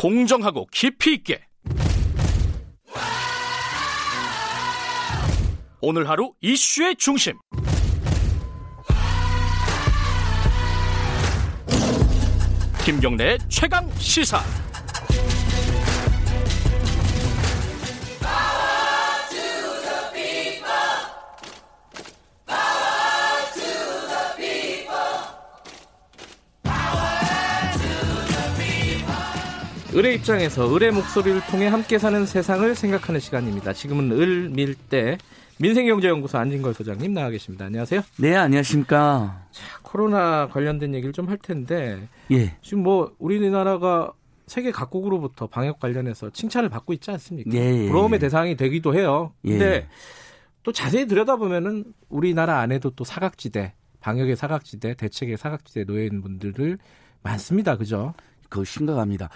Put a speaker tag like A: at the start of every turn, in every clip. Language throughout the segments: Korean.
A: 공정하고 깊이 있게. 오늘 하루 이슈의 중심. 김경래의 최강 시사
B: 을의 입장에서 을의 목소리를 통해 함께 사는 세상을 생각하는 시간입니다. 지금은 을 밀대 민생경제연구소 안진걸 소장님 나와 계십니다. 안녕하세요.
C: 네, 안녕하십니까.
B: 자, 코로나 관련된 얘기를 좀 할 텐데
C: 예.
B: 지금 뭐 우리나라가 세계 각국으로부터 방역 관련해서 칭찬을 받고 있지 않습니까?
C: 예, 예,
B: 부러움의
C: 예.
B: 대상이 되기도 해요.
C: 예.
B: 근데 또 자세히 들여다보면은 우리나라 안에도 또 사각지대, 방역의 사각지대, 대책의 사각지대 놓여 있는 분들을 많습니다. 그죠?
C: 그거 심각합니다.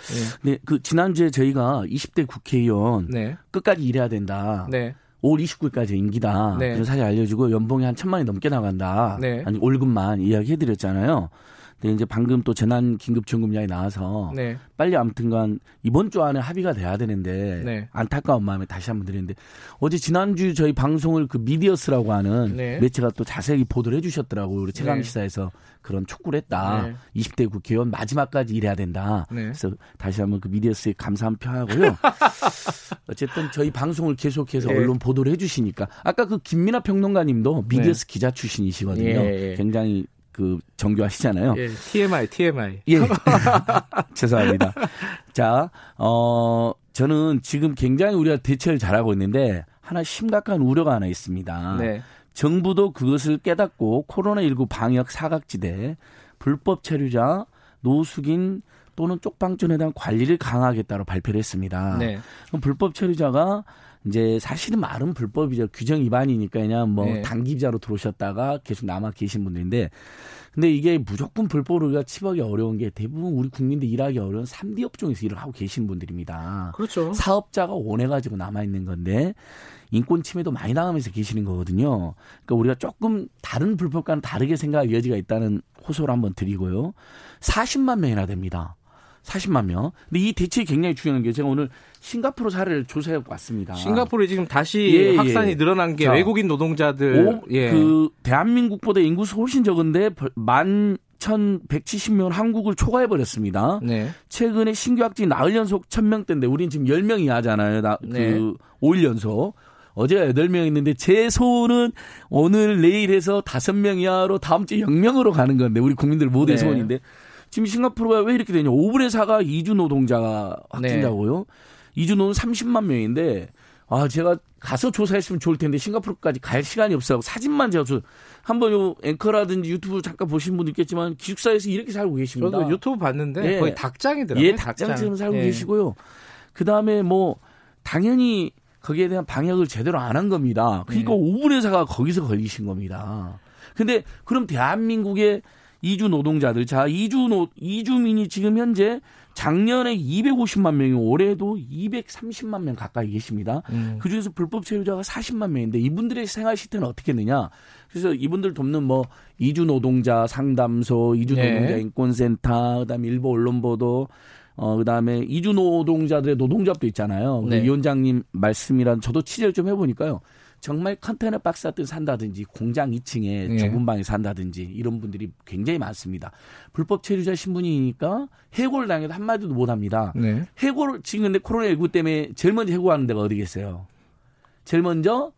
B: 예.
C: 네, 그 지난주에 저희가 20대 국회의원
B: 네.
C: 끝까지 일해야 된다.
B: 네.
C: 5월 29일까지 임기다.
B: 네.
C: 그래서 사실 알려주고 연봉이 한 천만이 넘게 나간다.
B: 네.
C: 아니 월급만 이야기해드렸잖아요. 근데 이제 방금 또 재난 긴급 지원금량이 나와서
B: 네.
C: 빨리 아무튼간 이번 주 안에 합의가 돼야 되는데
B: 네.
C: 안타까운 마음에 다시 한번 드리는데 어제 지난주 저희 방송을 그 미디어스라고 하는
B: 네.
C: 매체가 또 자세히 보도를 해주셨더라고요. 우리 최강
B: 네.
C: 시사에서 그런 촉구를 했다.
B: 네.
C: 20대 국회의원 마지막까지 일해야 된다.
B: 네.
C: 그래서 다시 한번 그 미디어스에 감사한 표하고요. 어쨌든 저희 방송을 계속해서
B: 예.
C: 언론 보도를 해주시니까 아까 그 김민아 평론가님도 미디어스 기자 출신이시거든요.
B: 예, 예.
C: 굉장히 그 정교하시잖아요.
B: 예, TMI, TMI.
C: 예. 죄송합니다. 자, 어, 저는 지금 굉장히 우리가 대처를 잘하고 있는데 하나 심각한 우려가 하나 있습니다.
B: 네.
C: 정부도 그것을 깨닫고 코로나19 방역 사각지대 불법 체류자, 노숙인 또는 쪽방촌에 대한 관리를 강화하겠다고 발표를 했습니다.
B: 네.
C: 그럼 불법 체류자가 이제 사실은 말은 불법이죠. 규정 위반이니까 그냥 뭐
B: 네.
C: 단기자로 들어오셨다가 계속 남아 계신 분들인데 근데 이게 무조건 불법으로 우리가 치하기 어려운 게 대부분 우리 국민들 일하기 어려운 3D 업종에서 일을 하고 계신 분들입니다.
B: 그렇죠.
C: 사업자가 원해가지고 남아있는 건데 인권 침해도 많이 당하면서 계시는 거거든요. 그러니까 우리가 조금 다른 불법과는 다르게 생각할 여지가 있다는 호소를 한번 드리고요. 40만 명이나 됩니다. 40만 명. 근데 이 대책이 굉장히 중요한 게 제가 오늘 싱가포르 사례를 조사해 왔습니다.
B: 싱가포르에 지금 다시
C: 예, 예.
B: 확산이 늘어난 게
C: 자,
B: 외국인 노동자들
C: 오,
B: 예.
C: 그 대한민국보다 인구수 훨씬 적은데 만 1,170명 한국을 초과해 버렸습니다.
B: 네.
C: 최근에 신규 확진이 나흘 연속 1000명대인데 우린 지금 10명 이하잖아요. 나,
B: 네.
C: 그 5일 연속. 어제가 8명 있는데 제 소원은 오늘 내일 해서 5명 이하로 다음 주에 0명으로 가는 건데 우리 국민들 모두의
B: 네.
C: 소원인데 지금 싱가포르가 왜 이렇게 되냐. 5분의 4가 이주 노동자가 확진자고요. 이주 노동 30만 명인데 아 제가 가서 조사했으면 좋을 텐데 싱가포르까지 갈 시간이 없어서 사진만 제가 저 한번 요 앵커라든지 유튜브 잠깐 보신 분도 있겠지만 기숙사에서 이렇게 살고 계십니다.
B: 저도 유튜브 봤는데
C: 예.
B: 거의 닭장이더라고요.
C: 예, 닭장처럼 살고
B: 예.
C: 계시고요. 그 다음에 뭐 당연히 거기에 대한 방역을 제대로 안 한 겁니다. 그러니까
B: 네.
C: 5분의 4가 거기서 걸리신 겁니다. 근데 그럼 대한민국의 이주 노동자들, 자 이주 노 이주민이 지금 현재 작년에 250만 명이 올해도 230만 명 가까이 계십니다.
B: 음.
C: 그 중에서 불법 체류자가 40만 명인데 이분들의 생활 실태는 어떻게 했느냐? 그래서 이분들 돕는 뭐 이주 노동자 상담소, 이주
B: 네.
C: 노동자 인권센터, 그다음에 일부 언론 보도, 어 그 다음에 이주 노동자들의 노동조합도 있잖아요. 그
B: 네.
C: 위원장님 말씀이란 저도 취재를 좀 해보니까요. 정말 컨테이너 박스 같은 데 산다든지 공장 2층에
B: 네.
C: 좁은 방에 산다든지 이런 분들이 굉장히 많습니다. 불법 체류자 신분이니까 해고를 당해도 한마디도 못 합니다.
B: 네.
C: 해고를 지금 근데 코로나19 때문에 제일 먼저 해고하는 데가 어디겠어요? 제일 먼저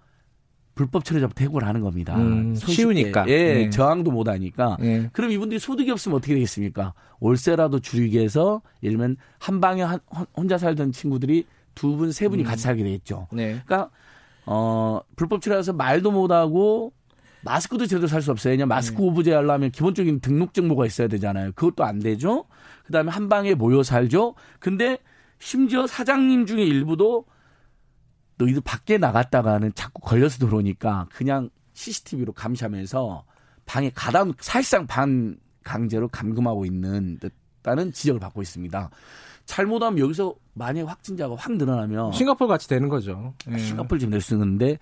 C: 불법 체류자부터 해고를 하는 겁니다.
B: 음. 쉬우니까.
C: 예,
B: 네.
C: 저항도 못 하니까.
B: 예.
C: 그럼 이분들이 소득이 없으면 어떻게 되겠습니까? 월세라도 줄이기 위해서 예를 들면 한 방에 한, 혼자 살던 친구들이 두 분, 세 분이 같이 살게 되겠죠.
B: 네.
C: 그러니까 어 불법 체류해서 말도 못하고 마스크도 제대로 살 수 없어요. 왜냐 마스크
B: 네.
C: 오브제 하려면 기본적인 등록 정보가 있어야 되잖아요. 그것도 안 되죠. 그다음에 한 방에 모여 살죠. 근데 심지어 사장님 중에 일부도 너희들 밖에 나갔다가는 자꾸 걸려서 들어오니까 그냥 CCTV로 감시하면서 방에 가담 사실상 반 강제로 감금하고 있는 듯다는 지적을 받고 있습니다. 잘못하면 여기서 만약 확진자가 확 늘어나면
B: 싱가포르 같이 되는 거죠. 예.
C: 싱가폴 지금 낼수 있는데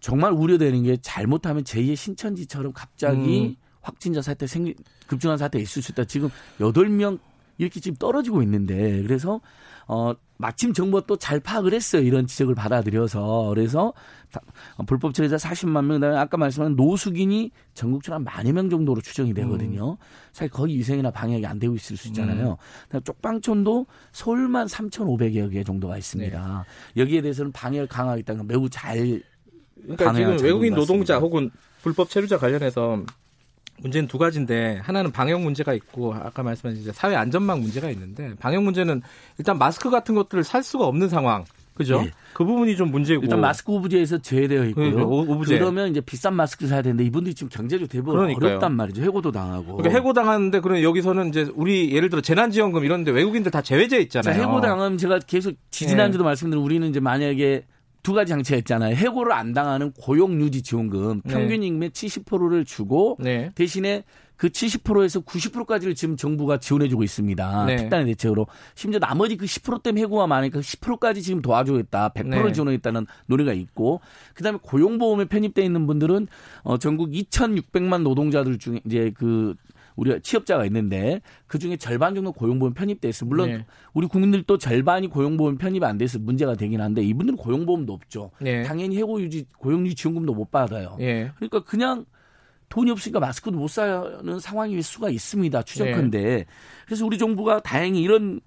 C: 정말 우려되는 게 잘못하면 제2의 신천지처럼 갑자기
B: 음.
C: 확진자 사태 생기 급증한 사태 가 있을 수 있다. 지금 8명 이렇게 지금 떨어지고 있는데 그래서 어 마침 정부가 또 잘 파악을 했어요. 이런 지적을 받아들여서 그래서 불법 체류자 40만 명, 그다음에 아까 말씀한 노숙인이 전국적으로 한 만여 명 정도로 추정이 되거든요. 음. 사실 거의 위생이나 방역이 안 되고 있을 수 있잖아요. 음. 쪽방촌도 서울만 3,500여 개 정도가 있습니다. 네. 여기에 대해서는 방역 강화하겠다는 매우 잘
B: 그러니까 지금 외국인 노동자 혹은 불법 체류자 관련해서 문제는 두 가지인데 하나는 방역 문제가 있고 아까 말씀하신 이제 사회 안전망 문제가 있는데 방역 문제는 일단 마스크 같은 것들을 살 수가 없는 상황. 그죠? 네. 그 부분이 좀 문제고.
C: 일단 마스크 오브제에서 제외되어 있고요. 네, 오브제. 그러면 이제 비싼 마스크를 사야 되는데 이분들이 지금 경제적 대부분 그러니까요. 어렵단 말이죠. 해고도 당하고.
B: 그러니까 해고 당하는데 그럼 여기서는 이제 우리 예를 들어 재난지원금 이런데 외국인들 다 제외돼 있잖아요.
C: 자, 해고 당하면 제가 계속 지지난주도 네. 말씀드린 우리는 이제 만약에 두 가지 장치가 있잖아요. 해고를 안 당하는 고용 유지 지원금 네. 평균 임금의 70%를 주고 네. 대신에 그 70%에서 90%까지를 지금 정부가 지원해주고 있습니다. 네. 특단의 대책으로. 심지어 나머지 그 10% 때문에 해고가 많으니까 10%까지 지금 도와주겠다. 100%를 네. 지원하겠다는 논의가 있고, 그 다음에 고용보험에 편입돼 있는 분들은 어, 전국 2,600만 노동자들 중에 이제 그 우리 취업자가 있는데 그 중에 절반 정도 고용보험 편입돼 있어. 물론 네. 우리 국민들도 절반이 고용보험 편입이 안 돼서 문제가 되긴 한데 이분들은 고용보험도 없죠. 네. 당연히 해고유지 고용유지 지원금도 못 받아요. 네. 그러니까 그냥 돈이 없으니까 마스크도 못 사는 상황일 수가 있습니다. 추정컨대. 네. 그래서 우리 정부가 다행히 이런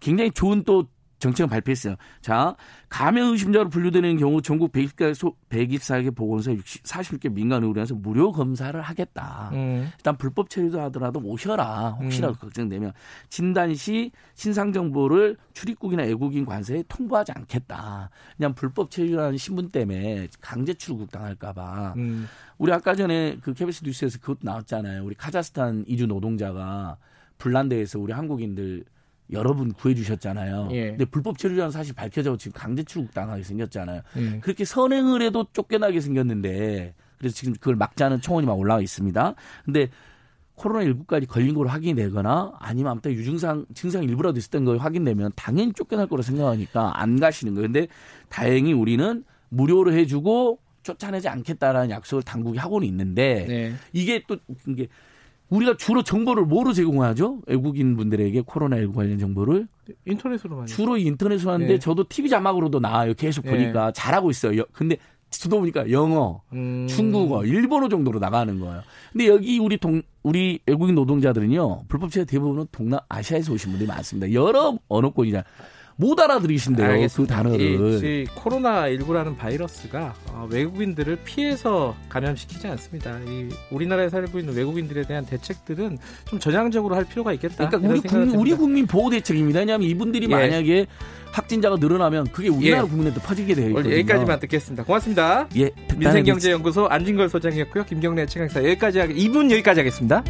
C: 굉장히 좋은 또 정책을 발표했어요. 자, 감염 의심자로 분류되는 경우 전국 124개, 124개 보건소 40개 민간 의료원에서 무료 검사를 하겠다. 음. 일단 불법 체류도 하더라도 오셔라. 혹시라도 음. 걱정되면 진단 시 신상 정보를 출입국이나 애국인 관세에 통보하지 않겠다. 그냥 불법 체류라는 신분 때문에 강제 출국 당할까봐. 음. 우리 아까 전에 그 KBS 뉴스에서 그것도 나왔잖아요. 우리 카자흐스탄 이주 노동자가 불란드에서 우리 한국인들 여러분 구해주셨잖아요. 예. 근데 불법 체류자는 사실 밝혀져 지금 강제 출국 당하게 생겼잖아요. 예. 그렇게 선행을 해도 쫓겨나게 생겼는데 그래서 지금 그걸 막자는 청원이 막 올라와 있습니다. 근데 코로나19까지 걸린 걸로 확인되거나 아니면 아무튼 유증상 증상 일부라도 있었던 거 확인되면 당연히 쫓겨날 거로 생각하니까 안 가시는 거예요. 근데 다행히 우리는 무료로 해주고 쫓아내지 않겠다라는 약속을 당국이 하고는 있는데 네. 이게 또 이게 우리가 주로 정보를 뭐로 제공하죠? 외국인 분들에게 코로나19 관련 정보를
B: 인터넷으로 많이
C: 주로 인터넷으로 하는데 네. 저도 TV 자막으로도 나와요. 계속 네. 보니까 잘하고 있어요. 근데 저도 보니까 영어, 음... 중국어, 일본어 정도로 나가는 거예요. 근데 여기 우리 동 우리 외국인 노동자들은요 불법체제 대부분은 동남아시아에서 오신 분들이 많습니다. 여러 언어권이나 못 알아들으신대요. 알겠습니다. 그 단어를.
B: 이, 이 코로나 19라는 바이러스가 어, 외국인들을 피해서 감염시키지 않습니다. 이 우리나라에 살고 있는 외국인들에 대한 대책들은 좀 전향적으로 할 필요가 있겠다.
C: 그러니까 우리 국민, 우리 국민 보호 대책입니다. 왜냐하면 이분들이 예. 만약에 확진자가 늘어나면 그게 우리나라 예. 국민한테 퍼지게 되어 있거든요.
B: 여기까지만 듣겠습니다. 고맙습니다. 예, 민생경제연구소 안진걸 소장이었고요. 김경래 최강사 여기까지 하겠, 2분 여기까지 하겠습니다.